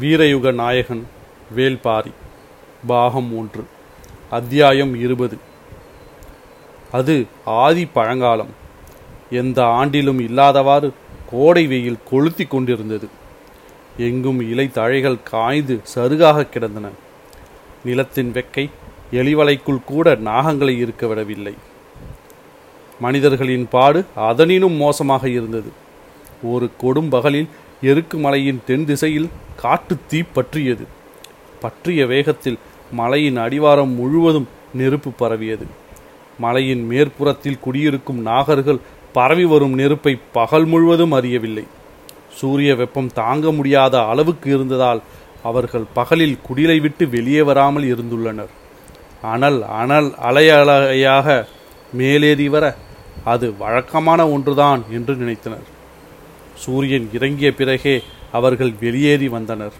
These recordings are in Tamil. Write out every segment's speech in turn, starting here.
வீரயுக நாயகன் வேல்பாரி பாகம் ஒன்று அத்தியாயம் இருபது. அது ஆதி பழங்காலம். எந்த ஆண்டிலும் இல்லாதவாறு கோடை வெயில் கொளுத்தி கொண்டிருந்தது. எங்கும் இலை தழைகள் காய்ந்து சருகாக கிடந்தன. நிலத்தின் வெக்கை எலிவலைக்குள் கூட நாகங்களை இருக்க விடவில்லை. மனிதர்களின் பாடு அதனினும் மோசமாக இருந்தது. ஒரு கொடும் பகலில் எருக்கு மலையின் தென் திசையில் காட்டு தீ பற்றியது. பற்றிய வேகத்தில் மலையின் அடிவாரம் முழுவதும் நெருப்பு பரவியது. மலையின் மேற்புறத்தில் குடியிருக்கும் நாகர்கள் பரவி வரும் நெருப்பை பகல் முழுவதும் அறியவில்லை. சூரிய வெப்பம் தாங்க முடியாத அளவுக்கு இருந்ததால் அவர்கள் பகலில் குடிலை விட்டு வெளியே வராமல் இருந்துள்ளனர். அனல் அனல் அலையலையாக மேலேறி வர அது வழக்கமான ஒன்றுதான் என்று நினைத்தனர். சூரியன் இறங்கிய பிறகே அவர்கள் வெளியேறி வந்தனர்.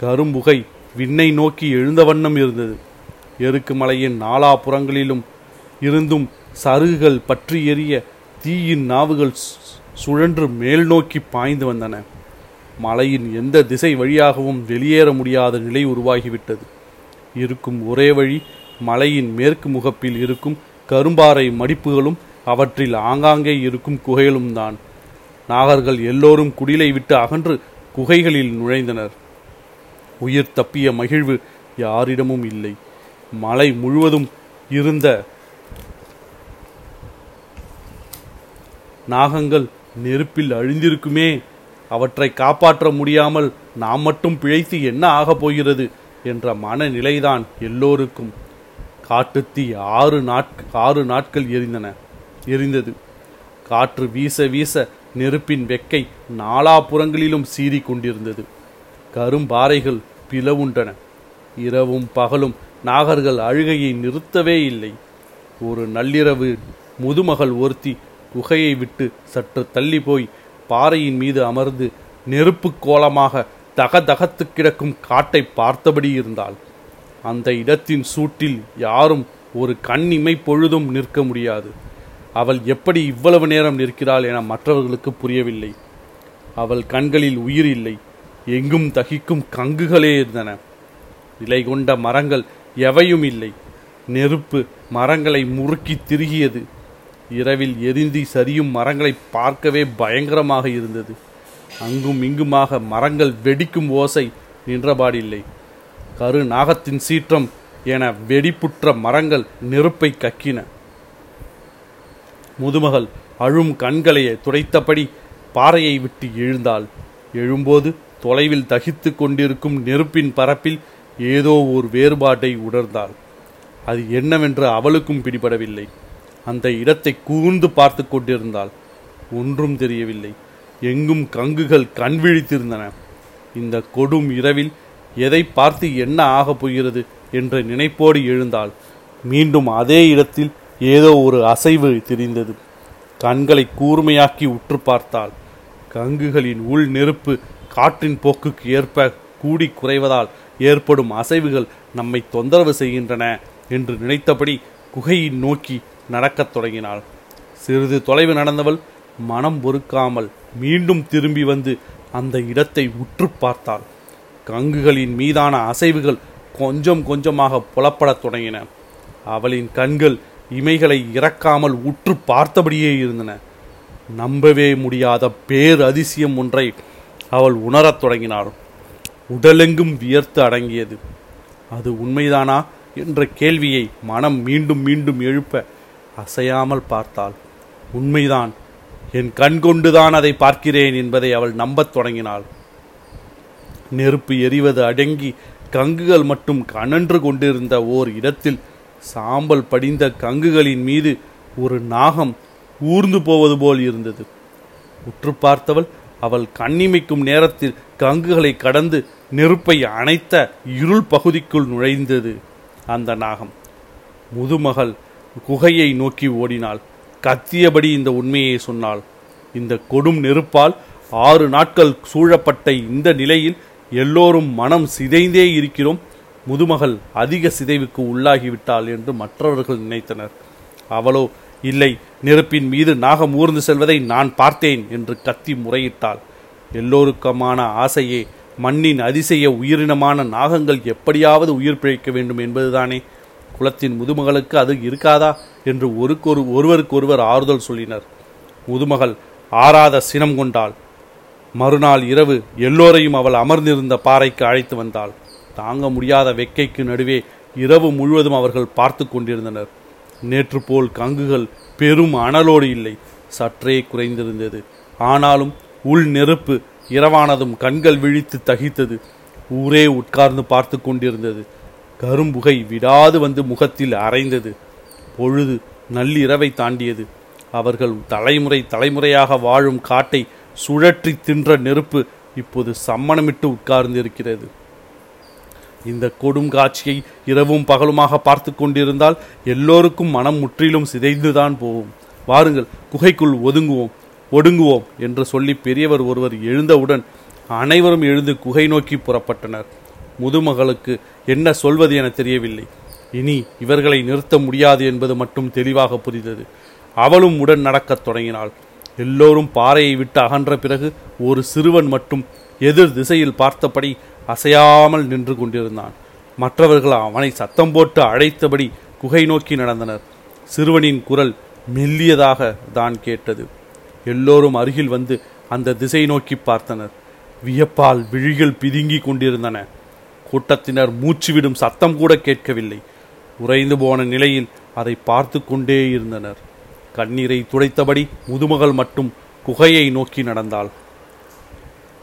கரும்புகை விண்ணை நோக்கி எழுந்த வண்ணம் இருந்தது. எருக்கு மலையின் நாலாபுறங்களிலும் இருந்தும் சருகுகள் பற்றி எரிய தீயின் நாவுகள் சு- சுழன்று மேல் நோக்கி பாய்ந்து வந்தன. மலையின் எந்த திசை வழியாகவும் வெளியேற முடியாத நிலை உருவாகிவிட்டது. இருக்கும் ஒரே வழி மலையின் மேற்கு முகப்பில் இருக்கும் கரும்பாறை மடிப்புகளும் அவற்றில் ஆங்காங்கே இருக்கும் குகைகளும் தான் நாகர்கள் எல்லோரும் குடிலை விட்டு அகன்று குகைகளில் நுழைந்தனர். உயிர் தப்பிய மகிழ்வு யாரிடமும் இல்லை. மலை முழுவதும் இருந்த நாகங்கள் நெருப்பில் அழிந்திருக்குமே. அவற்றை காப்பாற்ற முடியாமல் நாம் மட்டும் பிழைத்து என்ன ஆகப் போகிறது என்ற மனநிலைதான் எல்லோருக்கும். காட்டுத்தீ ஆறு நாட்கள் ஆறு நாட்கள் எரிந்தன எரிந்தது. காற்று வீச வீச நெருப்பின் வெக்கை நாலாபுறங்களிலும் சீறி கொண்டிருந்தது. கரும்பாறைகள் பிளவுண்டன. இரவும் பகலும் நாகர்கள் அழுகையை நிறுத்தவே இல்லை. ஒரு நள்ளிரவு முதுமகள் ஒருத்தி குகையை விட்டு சற்று தள்ளி போய் பாறையின் மீது அமர்ந்து நெருப்பு கோலமாக தகதகத்து கிடக்கும் காட்டை பார்த்தபடி இருந்தாள். அந்த இடத்தின் சூட்டில் யாரும் ஒரு கண்ணிமை பொழுதும் நிற்க முடியாது. அவள் எப்படி இவ்வளவு நேரம் நிற்கிறாள் என மற்றவர்களுக்கு புரியவில்லை. அவள் கண்களில் உயிர் இல்லை. எங்கும் தகிக்கும் கங்குகளே இருந்தன. நிலை கொண்ட மரங்கள் எவையும் இல்லை. நெருப்பு மரங்களை முறுக்கி திருகியது. இரவில் எரிந்தி சரியும் மரங்களை பார்க்கவே பயங்கரமாக இருந்தது. அங்கும் இங்குமாக மரங்கள் வெடிக்கும் ஓசை நின்றபாடில்லை. கரு நாகத்தின் சீற்றம் என வெடிப்புற்ற மரங்கள் நெருப்பை கக்கின. முதுமகள் அழும் கண்களையே துடைத்தபடி பாறையை விட்டு எழுந்தாள் எழும்போது தொலைவில் தகித்துக் கொண்டிருக்கும் நெருப்பின் பரப்பில் ஏதோ ஒரு வேறுபாட்டை உணர்ந்தாள். அது என்னவென்று அவளுக்கும் பிடிபடவில்லை. அந்த இடத்தை கூர்ந்து பார்த்து கொண்டிருந்தாள். ஒன்றும் தெரியவில்லை. எங்கும் கங்குகள் கண் விழித்திருந்தன. இந்த கொடும் இரவில் எதை பார்த்து என்ன ஆகப் போகிறது என்ற நினைப்போடு எழுந்தாள். மீண்டும் அதே இடத்தில் ஏதோ ஒரு அசைவு தெரிந்தது. கண்களை கூர்மையாக்கி உற்று பார்த்தாள். கங்குகளின் உள் நெருப்பு காற்றின் போக்குக்கு ஏற்ப கூடி குறைவதால் ஏற்படும் அசைவுகள் நம்மை தொந்தரவு செய்கின்றன என்று நினைத்தபடி குகையை நோக்கி நடக்கத் தொடங்கினாள். சிறிது தொலைவு நடந்தவள் மனம் பொறுக்காமல் மீண்டும் திரும்பி வந்து அந்த இடத்தை உற்று பார்த்தாள். கங்குகளின் மீதான அசைவுகள் கொஞ்சம் கொஞ்சமாக புலப்படத் தொடங்கின. அவளின் கண்கள் இமைகளை இறக்காமல் உற்று பார்த்தபடியே இருந்தன. நம்பவே முடியாத பேர் அதிசயம் ஒன்றை அவள் உணரத் தொடங்கினாள். உடலெங்கும் வியர்த்து அடங்கியது. அது உண்மைதானா என்ற கேள்வியை மனம் மீண்டும் மீண்டும் எழுப்ப அசையாமல் பார்த்தாள். உண்மைதான். என் கண் கொண்டுதான் அதை பார்க்கிறேன் என்பதை அவள் நம்பத் தொடங்கினாள். நெருப்பு எரிவது அடங்கி கங்குகள் மட்டும் கனன்று கொண்டிருந்த ஓர் இடத்தில் சாம்பல் படிந்த கங்குகளின் மீது ஒரு நாகம் ஊர்ந்து போவது போல் இருந்தது. உற்று பார்த்தவள் அவள் கண்ணிமைக்கும் நேரத்தில் கங்குகளை கடந்து நெருப்பை அணைத்த இருள் பகுதிக்குள் நுழைந்தது அந்த நாகம். முதுமகள் குகையை நோக்கி ஓடினாள். கத்தியபடி இந்த உண்மையை சொன்னாள். இந்த கொடும் நெருப்பால் ஆறு நாட்கள் சூழப்பட்ட இந்த நிலையில் எல்லோரும் மனம் சிதைந்தே இருக்கிறோம். முதுமகள் அதிக சிதைவுக்கு உள்ளாகிவிட்டாள் என்று மற்றவர்கள் நினைத்தனர். அவளோ இல்லை நெருப்பின் மீது நாகம் ஊர்ந்து செல்வதை நான் பார்த்தேன் என்று கத்தி முறையிட்டாள். எல்லோருக்குமான ஆசையே மண்ணின் அதிசய உயிரினமான நாகங்கள் எப்படியாவது உயிர் பிழைக்க வேண்டும் என்பதுதானே. குலத்தின் முதுமகளுக்கு அது இருக்காதா? என்று ஒருக்கொரு ஒருவருக்கொருவர் ஆறுதல் சொல்லினர். முதுமகள் ஆறாத சினம் கொண்டாள். மறுநாள் இரவு எல்லோரையும் அவள் அமர்ந்திருந்த பாறைக்கு அழைத்து வந்தாள். தாங்க முடியாத வெக்கைக்கு நடுவே இரவு முழுவதும் அவர்கள் பார்த்து கொண்டிருந்தனர். நேற்று போல் கங்குகள் பெரும் அனலோடு இல்லை. சற்றே குறைந்திருந்தது. ஆனாலும் உள் நெருப்பு இரவானதும் கண்கள் விழித்து தகித்தது. ஊரே உட்கார்ந்து பார்த்து கொண்டிருந்தது. கரும்புகை விடாது வந்து முகத்தில் அரைந்தது. பொழுது நள்ளிரவை தாண்டியது. அவர்கள் தலைமுறை தலைமுறையாக வாழும் காட்டை சுழற்றி தின்ற நெருப்பு இப்போது சம்மணமிட்டு உட்கார்ந்திருக்கிறது. இந்த கொடுங்காட்சியை இரவும் பகலுமாக பார்த்து கொண்டிருந்தால் எல்லோருக்கும் மனம் முற்றிலும் சிதைந்துதான் போகும். வாருங்கள் குகைக்குள் ஒதுங்குவோம் ஒடுங்குவோம் என்று சொல்லி பெரியவர் ஒருவர் எழுந்தவுடன் அனைவரும் எழுந்து குகை நோக்கி புறப்பட்டனர். முதுமகளுக்கு என்ன சொல்வது என தெரியவில்லை. இனி இவர்களை நிறுத்த முடியாது என்பது மட்டும் தெளிவாக புரிந்தது. அவளும் உடன் நடக்கத் தொடங்கினாள். எல்லோரும் பாறையை விட்டு அகன்ற பிறகு ஒரு சிறுவன் மட்டும் எதிர் திசையில் பார்த்தபடி அசையாமல் நின்று கொண்டிருந்தான். மற்றவர்கள் அவனை சத்தம் போட்டு அழைத்தபடி குகை நோக்கி நடந்தனர். சிறுவனின் குரல் மெல்லியதாக தான் கேட்டது. எல்லோரும் அருகில் வந்து அந்த திசை நோக்கி பார்த்தனர். வியப்பால் விழிகள் பிதுங்கி கொண்டிருந்தன. கூட்டத்தினர் மூச்சுவிடும் சத்தம் கூட கேட்கவில்லை. உறைந்து போன நிலையில் அதை பார்த்து கொண்டே இருந்தனர். கண்ணீரை துடைத்தபடி முதுமகள் மட்டும் குகையை நோக்கி நடந்தாள்.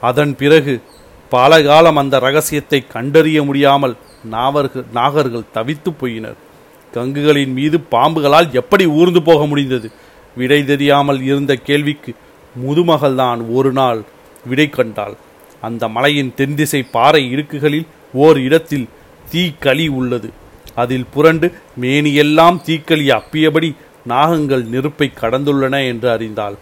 அதன் பிறகு பல காலம் அந்த ரகசியத்தை கண்டறிய முடியாமல் நாவர்கள் நாகர்கள் தவித்து போயினர். கங்குகளின் மீது பாம்புகளால் எப்படி ஊர்ந்து போக முடிந்தது? விடை தெரியாமல் இருந்த கேள்விக்கு முதுமகள்தான் ஒரு நாள் விடை கண்டாள். அந்த மலையின் தென்திசை பாறை இடுக்குகளில் ஓர் இடத்தில் தீக்களி உள்ளது. அதில் புரண்டு மேனியெல்லாம் தீக்களி அப்பியபடி நாகங்கள் நெருப்பை கடந்துள்ளன என்று அறிந்தாள்.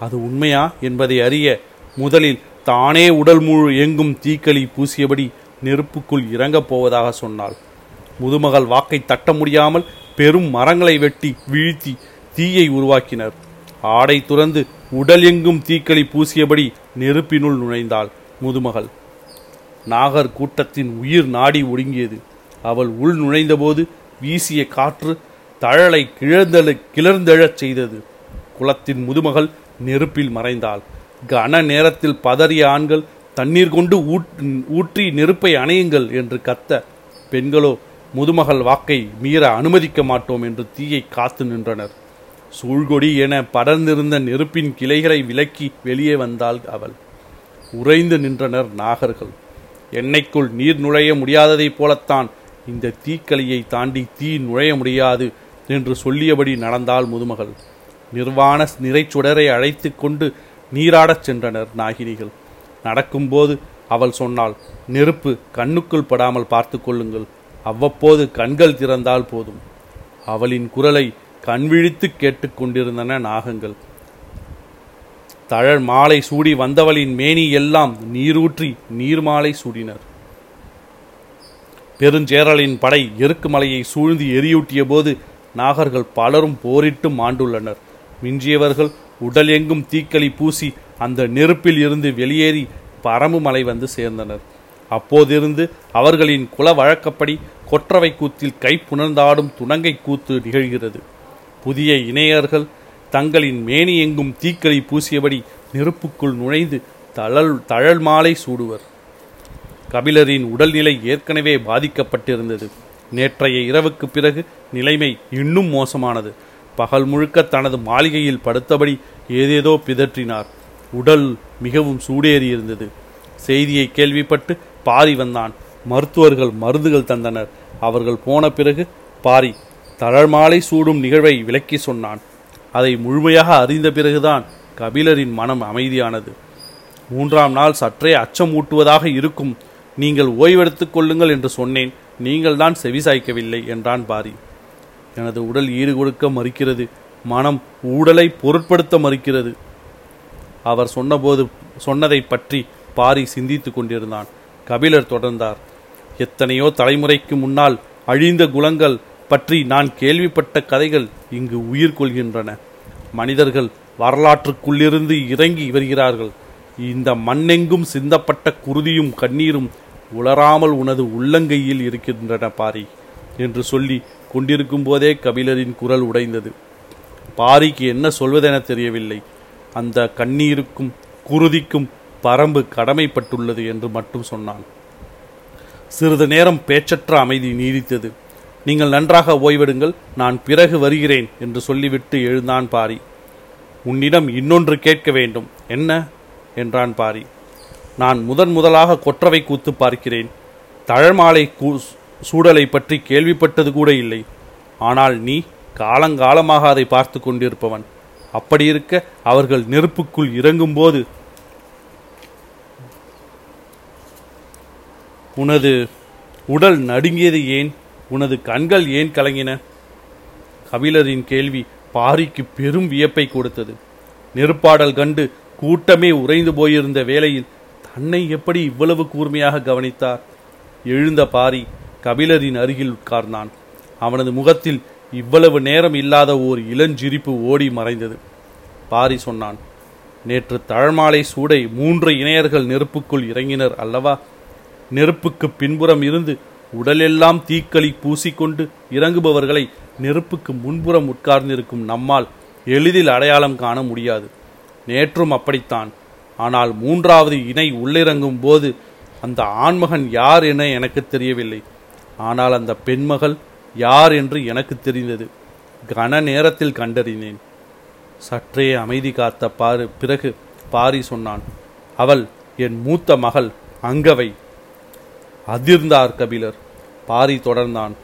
அது உண்மையா என்பதை அறிய முதலில் தானே உடல் முழு எங்கும் தீக்களி பூசியபடி நெருப்புக்குள் இறங்கப் போவதாக சொன்னாள். முதுமகள் வாக்கை தட்ட முடியாமல் பெரும் மரங்களை வெட்டி வீழ்த்தி தீயை உருவாக்கினர். ஆடை துறந்து உடல் எங்கும் தீக்களி பூசியபடி நெருப்பினுள் நுழைந்தாள் முதுமகள். நாகர் கூட்டத்தின் உயிர் நாடி ஒடுங்கியது. அவள் உள் நுழைந்தபோது வீசிய காற்று தழலை கிழந்தழ கிளர்ந்தெழச் செய்தது. குளத்தின் முதுமகள் நெருப்பில் மறைந்தாள். கன நேரத்தில் பதறிய ஆண்கள் தண்ணீர் கொண்டு ஊற்றி நெருப்பை அணையுங்கள் என்று கத்த பெண்களோ முதுமகள் வாக்கை மீற அனுமதிக்க மாட்டோம் என்று தீயை காத்து நின்றனர். சூழ்கொடி என படர்ந்திருந்த நெருப்பின் கிளைகளை விலக்கி வெளியே வந்தாள் அவள். உறைந்து நின்றனர் நாகர்கள். எண்ணெய்க்குள் நீர் நுழைய முடியாததைப் போலத்தான் இந்த தீக்கலியை தாண்டி தீ நுழைய முடியாது என்று சொல்லியபடி நடந்தாள் முதுமகள். நிர்வாண நிறைச்சுடரை அழைத்து கொண்டு நீராடச் சென்றனர் நாகினிகள். நடக்கும்போது அவள் சொன்னாள் நெருப்பு கண்ணுக்குள் படாமல் பார்த்து கொள்ளுங்கள். அவ்வப்போது கண்கள் திறந்தால் போதும். அவளின் குரலை கண்விழித்து கேட்டுக்கொண்டிருந்தன நாகங்கள். தழல் மாலை சூடி வந்தவளின் மேனி எல்லாம் நீரூற்றி நீர்மாலை சூடினர். பெருஞ்சேரலின் படை எருக்கு மலையை சூழ்ந்து எரியூட்டிய போது நாகர்கள் பலரும் போரிட்டு மாண்டுள்ளனர். மிஞ்சியவர்கள் உடல் எங்கும் தீக்களி பூசி அந்த நெருப்பில் இருந்து வெளியேறி பரம்பு மலை வந்து சேர்ந்தனர். அப்போதிருந்து அவர்களின் குல வழக்கப்படி கொற்றவை கூத்தில் கை புணர்ந்தாடும் துணங்கை கூத்து நிகழ்கிறது. புதிய இணையர்கள் தங்களின் மேனி எங்கும் தீக்களி பூசியபடி நெருப்புக்குள் நுழைந்து தழல் தழல் மாலை சூடுவர். கபிலரின் உடல்நிலை ஏற்கனவே பாதிக்கப்பட்டிருந்தது. நேற்றைய இரவுக்கு பிறகு நிலைமை இன்னும் மோசமானது. பகல் முழுக்க தனது மாளிகையில் படுத்தபடி ஏதேதோ பிதற்றினார். உடல் மிகவும் சூடேறியிருந்தது. செய்தியை கேள்விப்பட்டு பாரி வந்தான். மருத்துவர்கள் மருந்துகள் தந்தனர். அவர்கள் போன பிறகு பாரி தளர்மாலை சூடும் நிகழ்வை விளக்கி சொன்னான். அதை முழுமையாக அறிந்த பிறகுதான் கபிலரின் மனம் அமைதியானது. மூன்றாம் நாள் சற்றே அச்சம் ஊட்டுவதாக இருக்கும். நீங்கள் ஓய்வெடுத்துக் கொள்ளுங்கள் என்று சொன்னேன். நீங்கள் தான் செவிசாய்க்கவில்லை என்றான் பாரி. எனது உடல் ஈடு கொடுக்க மறுக்கிறது. மனம் ஊடலை பொருட்படுத்த மறுக்கிறது. அவர் சொன்னபோது சொன்னதை பற்றி பாரி சிந்தித்து கொண்டிருந்தான். கபிலர் தொடர்ந்தார். எத்தனையோ தலைமுறைக்கு முன்னால் அழிந்த குலங்கள் பற்றி நான் கேள்விப்பட்ட கதைகள் இங்கு உயிர் கொள்கின்றன. மனிதர்கள் வரலாற்றுக்குள்ளிருந்து இறங்கி வருகிறார்கள். இந்த மண்ணெங்கும் சிந்தப்பட்ட குருதியும் கண்ணீரும் உளராமல் உனது உள்ளங்கையில் இருக்கின்றன பாரி என்று சொல்லி கொண்டிருக்கும் போதே கபிலரின் குரல் உடைந்தது. பாரிக்கு என்ன சொல்வதென தெரியவில்லை. அந்த கண்ணீருக்கும் குருதிக்கும் பரம்பு கடமைப்பட்டுள்ளது என்று மட்டும் சொன்னான். சிறிது நேரம் பேச்சற்ற அமைதி நீடித்தது. நீங்கள் நன்றாக ஓய்வெடுங்கள் நான் பிறகு வருகிறேன் என்று சொல்லிவிட்டு எழுந்தான் பாரி. உன்னிடம் இன்னொன்று கேட்க வேண்டும். என்ன? என்றான் பாரி. நான் முதன் முதலாக கொற்றவை கூத்து பார்க்கிறேன். தழமாலை கூ சூடலை பற்றி கேள்விப்பட்டது கூட இல்லை. ஆனால் நீ காலங்காலமாக அதை பார்த்து கொண்டிருப்பவன். அப்படி இருக்க அவர்கள் நெருப்புக்குள் இறங்கும்போது உனது உடல் நடுங்கியது ஏன்? உனது கண்கள் ஏன் கலங்கின? கபிலரின் கேள்வி பாரிக்கு பெரும் வியப்பை கொடுத்தது. நெருப்பாடல் கண்டு கூட்டமே உறைந்து போயிருந்த வேளையில் தன்னை எப்படி இவ்வளவு கூர்மையாக கவனித்தார்? எழுந்த பாரி கபிலரின் அருகில் உட்கார்ந்தான். அவனது முகத்தில் இவ்வளவு நேரம் இல்லாத ஓர் இளஞ்சிரிப்பு ஓடி மறைந்தது. பாரி சொன்னான் நேற்று தழமாலை சூடை மூன்று இணையர்கள் நெருப்புக்குள் இறங்கினர் அல்லவா? நெருப்புக்கு பின்புறம் இருந்து உடலெல்லாம் தீக்களி பூசிக்கொண்டு இறங்குபவர்களை நெருப்புக்கு முன்புறம் உட்கார்ந்திருக்கும் நம்மால் எளிதில் அடையாளம் காண முடியாது. நேற்றும் அப்படித்தான். ஆனால் மூன்றாவது இணை உள்ளிறங்கும் போது அந்த ஆண்மகன் யார் என எனக்கு தெரியவில்லை. ஆனால் அந்த பெண்மகள் யார் என்று எனக்கு தெரிந்தது. கன நேரத்தில் கண்டறிந்தேன். சற்றே அமைதி காத்த பாரு பிறகு பாரி சொன்னான் அவள் என் மூத்த மகள் அங்கவை. அதிர்ந்தார் கபிலர். பாரி தொடர்ந்தான்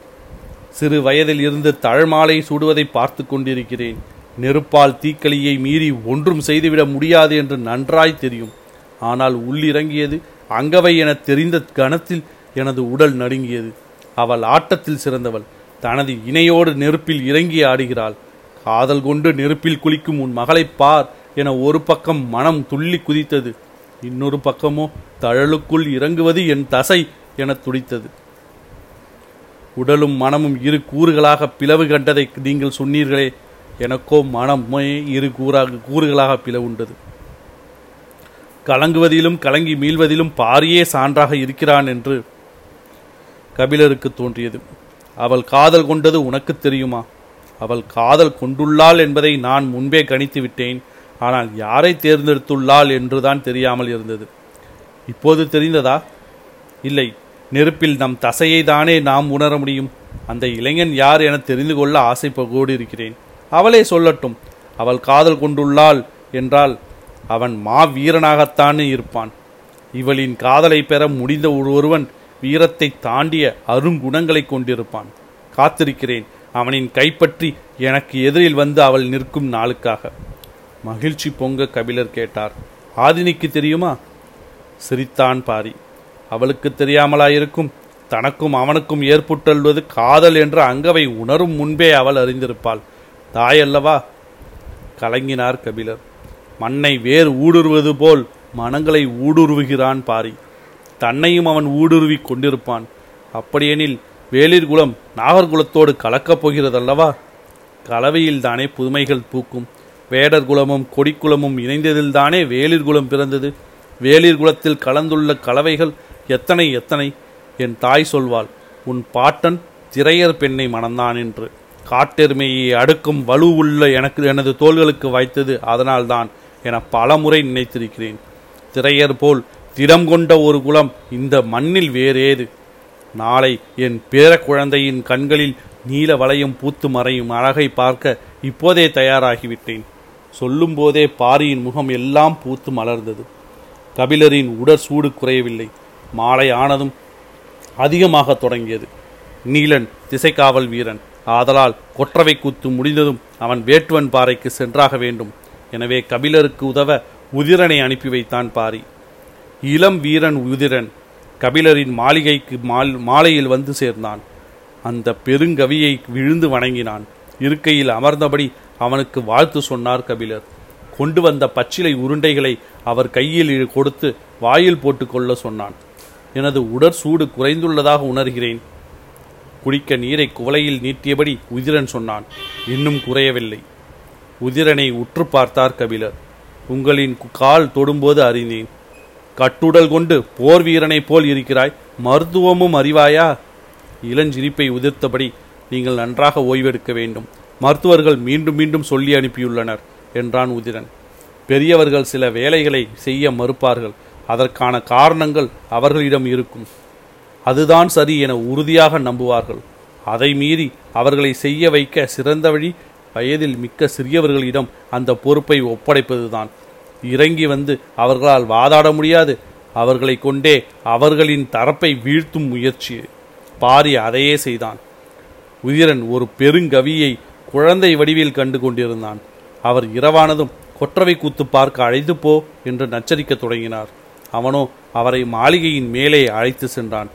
சிறு வயதில் இருந்து தழமாலை சுடுவதை பார்த்து கொண்டிருக்கிறேன். நெருப்பால் தீக்களியை மீறி ஒன்றும் செய்துவிட முடியாது என்று நன்றாய் தெரியும். ஆனால் உள்ளிறங்கியது அங்கவை என தெரிந்த கணத்தில் எனது உடல் நடுங்கியது. அவள் ஆட்டத்தில் சிறந்தவள். தனது இணையோடு நெருப்பில் இறங்கி ஆடுகிறாள். காதல் கொண்டு நெருப்பில் குளிக்கும் உன் மகளைப் பார் என ஒரு பக்கம் மனம் துள்ளி குதித்தது. இன்னொரு பக்கமோ தழலுக்குள் இறங்குவது என் தசை என துடித்தது. உடலும் மனமும் இரு கூறுகளாக பிளவு கண்டதை நீங்கள் சொன்னீர்களே எனக்கோ மனமே இரு கூறாக கூறுகளாக பிளவுண்டது. கலங்குவதிலும் கலங்கி மீள்வதிலும் பாரியே சான்றாக இருக்கிறான் என்று கபிலருக்கு தோன்றியது. அவள் காதல் கொண்டது உனக்கு தெரியுமா? அவள் காதல் கொண்டுள்ளாள் என்பதை நான் முன்பே கணித்து விட்டேன். ஆனால் யாரை தேர்ந்தெடுத்துள்ளாள் என்றுதான் தெரியாமல் இருந்தது. இப்போது தெரிந்ததா? இல்லை. நெருப்பில் நம் தசையை தானே நாம் உணர முடியும். அந்த இளைஞன் யார் என தெரிந்து கொள்ள ஆசைப்போடு இருக்கிறேன். அவளே சொல்லட்டும். அவள் காதல் கொண்டுள்ளாள் என்றால் அவன் மா வீரனாகத்தானே இருப்பான். இவளின் காதலை பெற முடிந்த ஒருவன் வீரத்தை தாண்டிய அருங்குணங்களை கொண்டிருப்பான். காத்திருக்கிறேன். அவனின் கைப்பற்றி எனக்கு எதிரில் வந்து அவள் நிற்கும் நாளுக்காக. மகிழ்ச்சி பொங்க கபிலர் கேட்டார். ஆதினிக்கு தெரியுமா? சிரித்தான் பாரி. அவளுக்கு தெரியாமலாயிருக்கும். தனக்கும் அவனுக்கும் ஏற்பட்டுள்ளது காதல் என்று அங்கவை உணரும் முன்பே அவள் அறிந்திருப்பாள். தாயல்லவா? கலங்கினார் கபிலர். மண்ணை வேர் ஊடுருவது போல் மனங்களை ஊடுருவுகிறான் பாரி. தன்னையும் அவன் ஊடுருவி கொண்டிருப்பான். அப்படியெனில் வேளிர் குலம் நாகர்குலத்தோடு கலக்கப் போகிறதல்லவா? கலவையில் தானே புதுமைகள் பூக்கும். வேடர் குலமும் கொடிக்குலமும் இணைந்ததில்தானே வேளிர் குலம் பிறந்தது. வேளிர் குலத்தில் கலந்துள்ள கலவைகள் எத்தனை எத்தனை? என் தாய் சொல்வாள் உன் பாட்டன் திரையர் பெண்ணை மணந்தான் என்று. காட்டெருமையை அடுக்கும் வலு உள்ள எனக்கு எனது தோள்களுக்கு வைத்தது அதனால்தான் என பலமுறை நினைத்திருக்கிறேன். திரையர் போல் திடம் கொண்ட ஒரு குலம் இந்த மண்ணில் வேறேது. நாளை என் பேர குழந்தையின் கண்களில் நீல வளையும் பூத்து மறையும் அழகை பார்க்க இப்போதே தயாராகிவிட்டேன். சொல்லும்போதே பாரியின் முகம் எல்லாம் பூத்து மலர்ந்தது. கபிலரின் உடற் சூடு குறையவில்லை. மாலை ஆனதும் அதிகமாக தொடங்கியது. நீலன் திசைக்காவல் வீரன். ஆதலால் கொற்றவை கூத்து முடிந்ததும் அவன் வேட்டுவன் பாறைக்கு சென்றாக வேண்டும். எனவே கபிலருக்கு உதவ உதிரனை அனுப்பி வைத்தான் பாரி. இளம் வீரன் உதிரன். கபிலரின் மாளிகைக்கு மால் மாலையில் வந்து சேர்ந்தான். அந்த பெருங்கவியை விழுந்து வணங்கினான். இருக்கையில் அமர்ந்தபடி அவனுக்கு வாழ்த்து சொன்னார் கபிலர். கொண்டு வந்த பச்சிலை உருண்டைகளை அவர் கையில் கொடுத்து வாயில் போட்டுக்கொள்ள சொன்னான். எனது உடற்சூடு குறைந்துள்ளதாக உணர்கிறேன். குடிக்க நீரை குவளையில் நீட்டியபடி உதிரன் சொன்னான். இன்னும் குறையவில்லை. உதிரனை உற்று பார்த்தார் கபிலர். உங்களின் கால் தொடும்போது அறிந்தேன். கட்டுடல் கொண்டு போர் வீரனைப் போல் இருக்கிறாய். மருத்துவமும் அறிவாயா? இளஞ்சிரிப்பை உதிர்த்தபடி நீங்கள் நன்றாக ஓய்வெடுக்க வேண்டும். மருத்துவர்கள் மீண்டும் மீண்டும் சொல்லி அனுப்பியுள்ளனர் என்றான் உதிரன். பெரியவர்கள் சில வேலைகளை செய்ய மறுப்பார்கள். அதற்கான காரணங்கள் அவர்களிடம் இருக்கும். அதுதான் சரி என உறுதியாக நம்புவார்கள். அதை மீறி அவர்களை செய்ய வைக்க சிறந்த வழி வயதில் மிக்க சிறியவர்களிடம் அந்த பொறுப்பை ஒப்படைப்பதுதான். இறங்கி வந்து அவர்களால் வாதாட முடியாது. அவர்களை கொண்டே அவர்களின் தரப்பை வீழ்த்தும் முயற்சி. பாரி அதையே செய்தான். உதிரன் ஒரு பெருங்கவியை குழந்தை வடிவில் கண்டு கொண்டிருந்தான். அவர் இரவானதும் கொற்றவை கூத்து பார்க்க அழைத்து போ என்று நச்சரிக்கத் தொடங்கினார். அவனோ அவரை மாளிகையின் மேலே அழைத்து சென்றான்.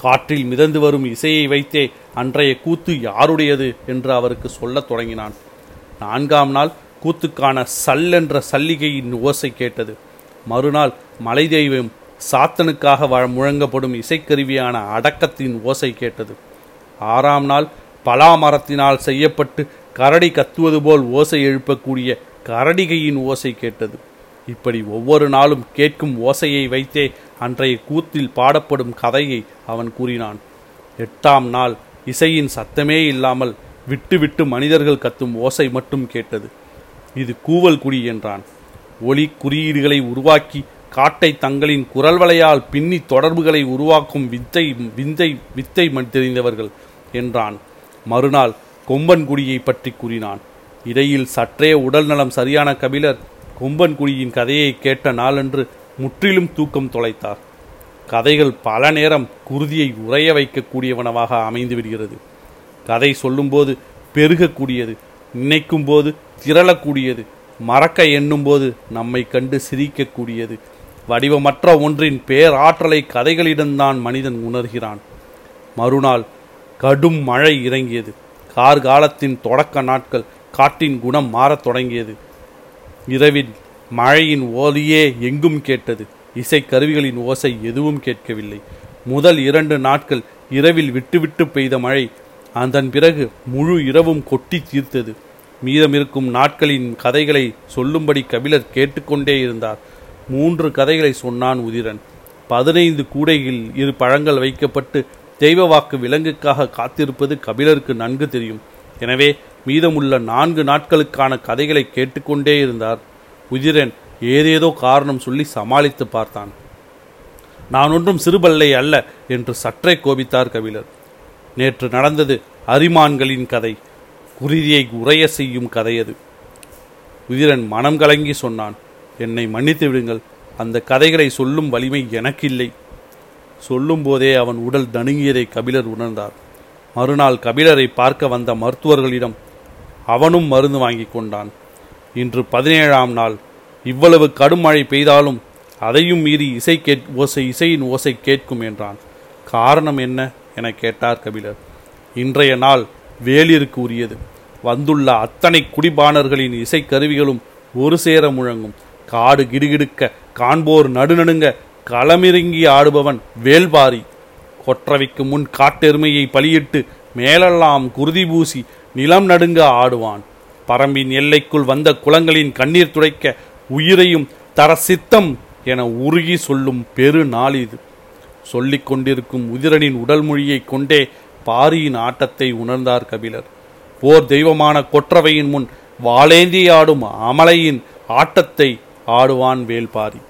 காற்றில் மிதந்து வரும் இசையை வைத்தே அன்றைய கூத்து யாருடையது என்று அவருக்கு சொல்லத் தொடங்கினான். நான்காம் நாள் கூத்துக்கான சல்லென்ற சல்லிகையின் ஓசை கேட்டது. மறுநாள் மலை தெய்வம் சாத்தனுக்காக முழங்கப்படும் இசைக்கருவியான அடக்கத்தின் ஓசை கேட்டது. ஆறாம் நாள் பலா மரத்தினால் செய்யப்பட்டு கரடி கத்துவது போல் ஓசை எழுப்பக்கூடிய கரடிகையின் ஓசை கேட்டது. இப்படி ஒவ்வொரு நாளும் கேட்கும் ஓசையை வைத்தே அன்றைய கூத்தில் பாடப்படும் கதையை அவன் கூறினான். எட்டாம் நாள் இசையின் சத்தமே இல்லாமல் விட்டு விட்டு மனிதர்கள் கத்தும் ஓசை மட்டும் கேட்டது. இது கூவல் குடி என்றான். ஒளி குறியீடுகளை உருவாக்கி காட்டை தங்களின் குரல் வலையால் பின்னி தொடர்புகளை உருவாக்கும் வித்தை விந்தை வித்தை தெரிந்தவர்கள் என்றான். மறுநாள் கொம்பன்குடியை பற்றி கூறினான். இடையில் சற்றே உடல் நலம் சரியான கபிலர் கொம்பன்குடியின் கதையை கேட்ட நாளன்று முற்றிலும் தூக்கம் தொலைத்தார். கதைகள் பல நேரம் குருதியை உறைய வைக்கக்கூடியவனவாக அமைந்து விடுகிறது. கதை சொல்லும்போது பெருகக்கூடியது நினைக்கும்போது திரளக்கூடியது. மறக்க எண்ணும்போது நம்மை கண்டு சிரிக்கக்கூடியது. வடிவமற்ற ஒன்றின் பேராற்றலை கதைகளிடம்தான் மனிதன் உணர்கிறான். மறுநாள் கடும் மழை இறங்கியது. கார்காலத்தின் தொடக்க நாட்கள் காட்டின் குணம் மாறத் தொடங்கியது. இரவில் மழையின் ஓலியே எங்கும் கேட்டது. இசை கருவிகளின் ஓசை எதுவும் கேட்கவில்லை. முதல் இரண்டு நாட்கள் இரவில் விட்டுவிட்டு பெய்த மழை அதன் பிறகு முழு இரவும் கொட்டி தீர்த்தது. மீதமிருக்கும் நாட்களின் கதைகளை சொல்லும்படி கபிலர் கேட்டுக்கொண்டே இருந்தார். மூன்று கதைகளை சொன்னான் உதிரன். பதினைந்து கூடையில் இரு பழங்கள் வைக்கப்பட்டு தெய்வ வாக்கு விலங்குக்காக காத்திருப்பது கபிலருக்கு நன்கு தெரியும். எனவே மீதமுள்ள நான்கு நாட்களுக்கான கதைகளை கேட்டுக்கொண்டே இருந்தார். உதிரன் ஏதேதோ காரணம் சொல்லி சமாளித்து பார்த்தான். நான் ஒன்றும் சிறுபல்லை அல்ல என்று சற்றே கோபித்தார் கபிலர். நேற்று நடந்தது அரிமான்களின் கதை. குருதியை உறைய செய்யும் கதை அது. உதிரன் மனம் கலங்கி சொன்னான் என்னை மன்னித்து விடுங்கள். அந்த கதைகளை சொல்லும் வலிமை எனக்கில்லை. சொல்லும்போதே அவன் உடல் நடுங்கியதை கபிலர் உணர்ந்தார். மறுநாள் கபிலரை பார்க்க வந்த மருத்துவர்களிடம் அவனும் மருந்து வாங்கி கொண்டான். இன்று பதினேழாம் நாள். இவ்வளவு கடும் மழை பெய்தாலும் அதையும் மீறி இசை கேட் ஓசை இசையின் ஓசை கேட்கும் என்றான். காரணம் என்ன என கேட்டார் கபிலர். இன்றைய நாள் வேலிற்கு உரியது. வந்துள்ள அத்தனை குடிபானர்களின் இசைக்கருவிகளும் ஒரு சேர முழங்கும். காடு கிடுகிடுக்க காண்போர் நடுநடுங்க களமிறங்கி ஆடுபவன் வேல்பாரி. கொற்றவைக்கு முன் காட்டெருமையை பலியிட்டு மேலெல்லாம் குருதி பூசி நிலம் நடுங்க ஆடுவான். பரம்பின் எல்லைக்குள் வந்த குளங்களின் கண்ணீர் துடைக்க உயிரையும் தர சித்தம் என உருகி சொல்லும் பெரு நாள் இது. சொல்லிக் கொண்டிருக்கும் உதிரனின் உடல் மொழியைக் கொண்டே பாரியின் ஆட்டத்தை உணர்ந்தார் கபிலர். போர் தெய்வமான கொற்றவையின் முன் வாளேந்தி ஆடும் அமலையின் ஆட்டத்தை ஆடுவான் வேல்பாரி.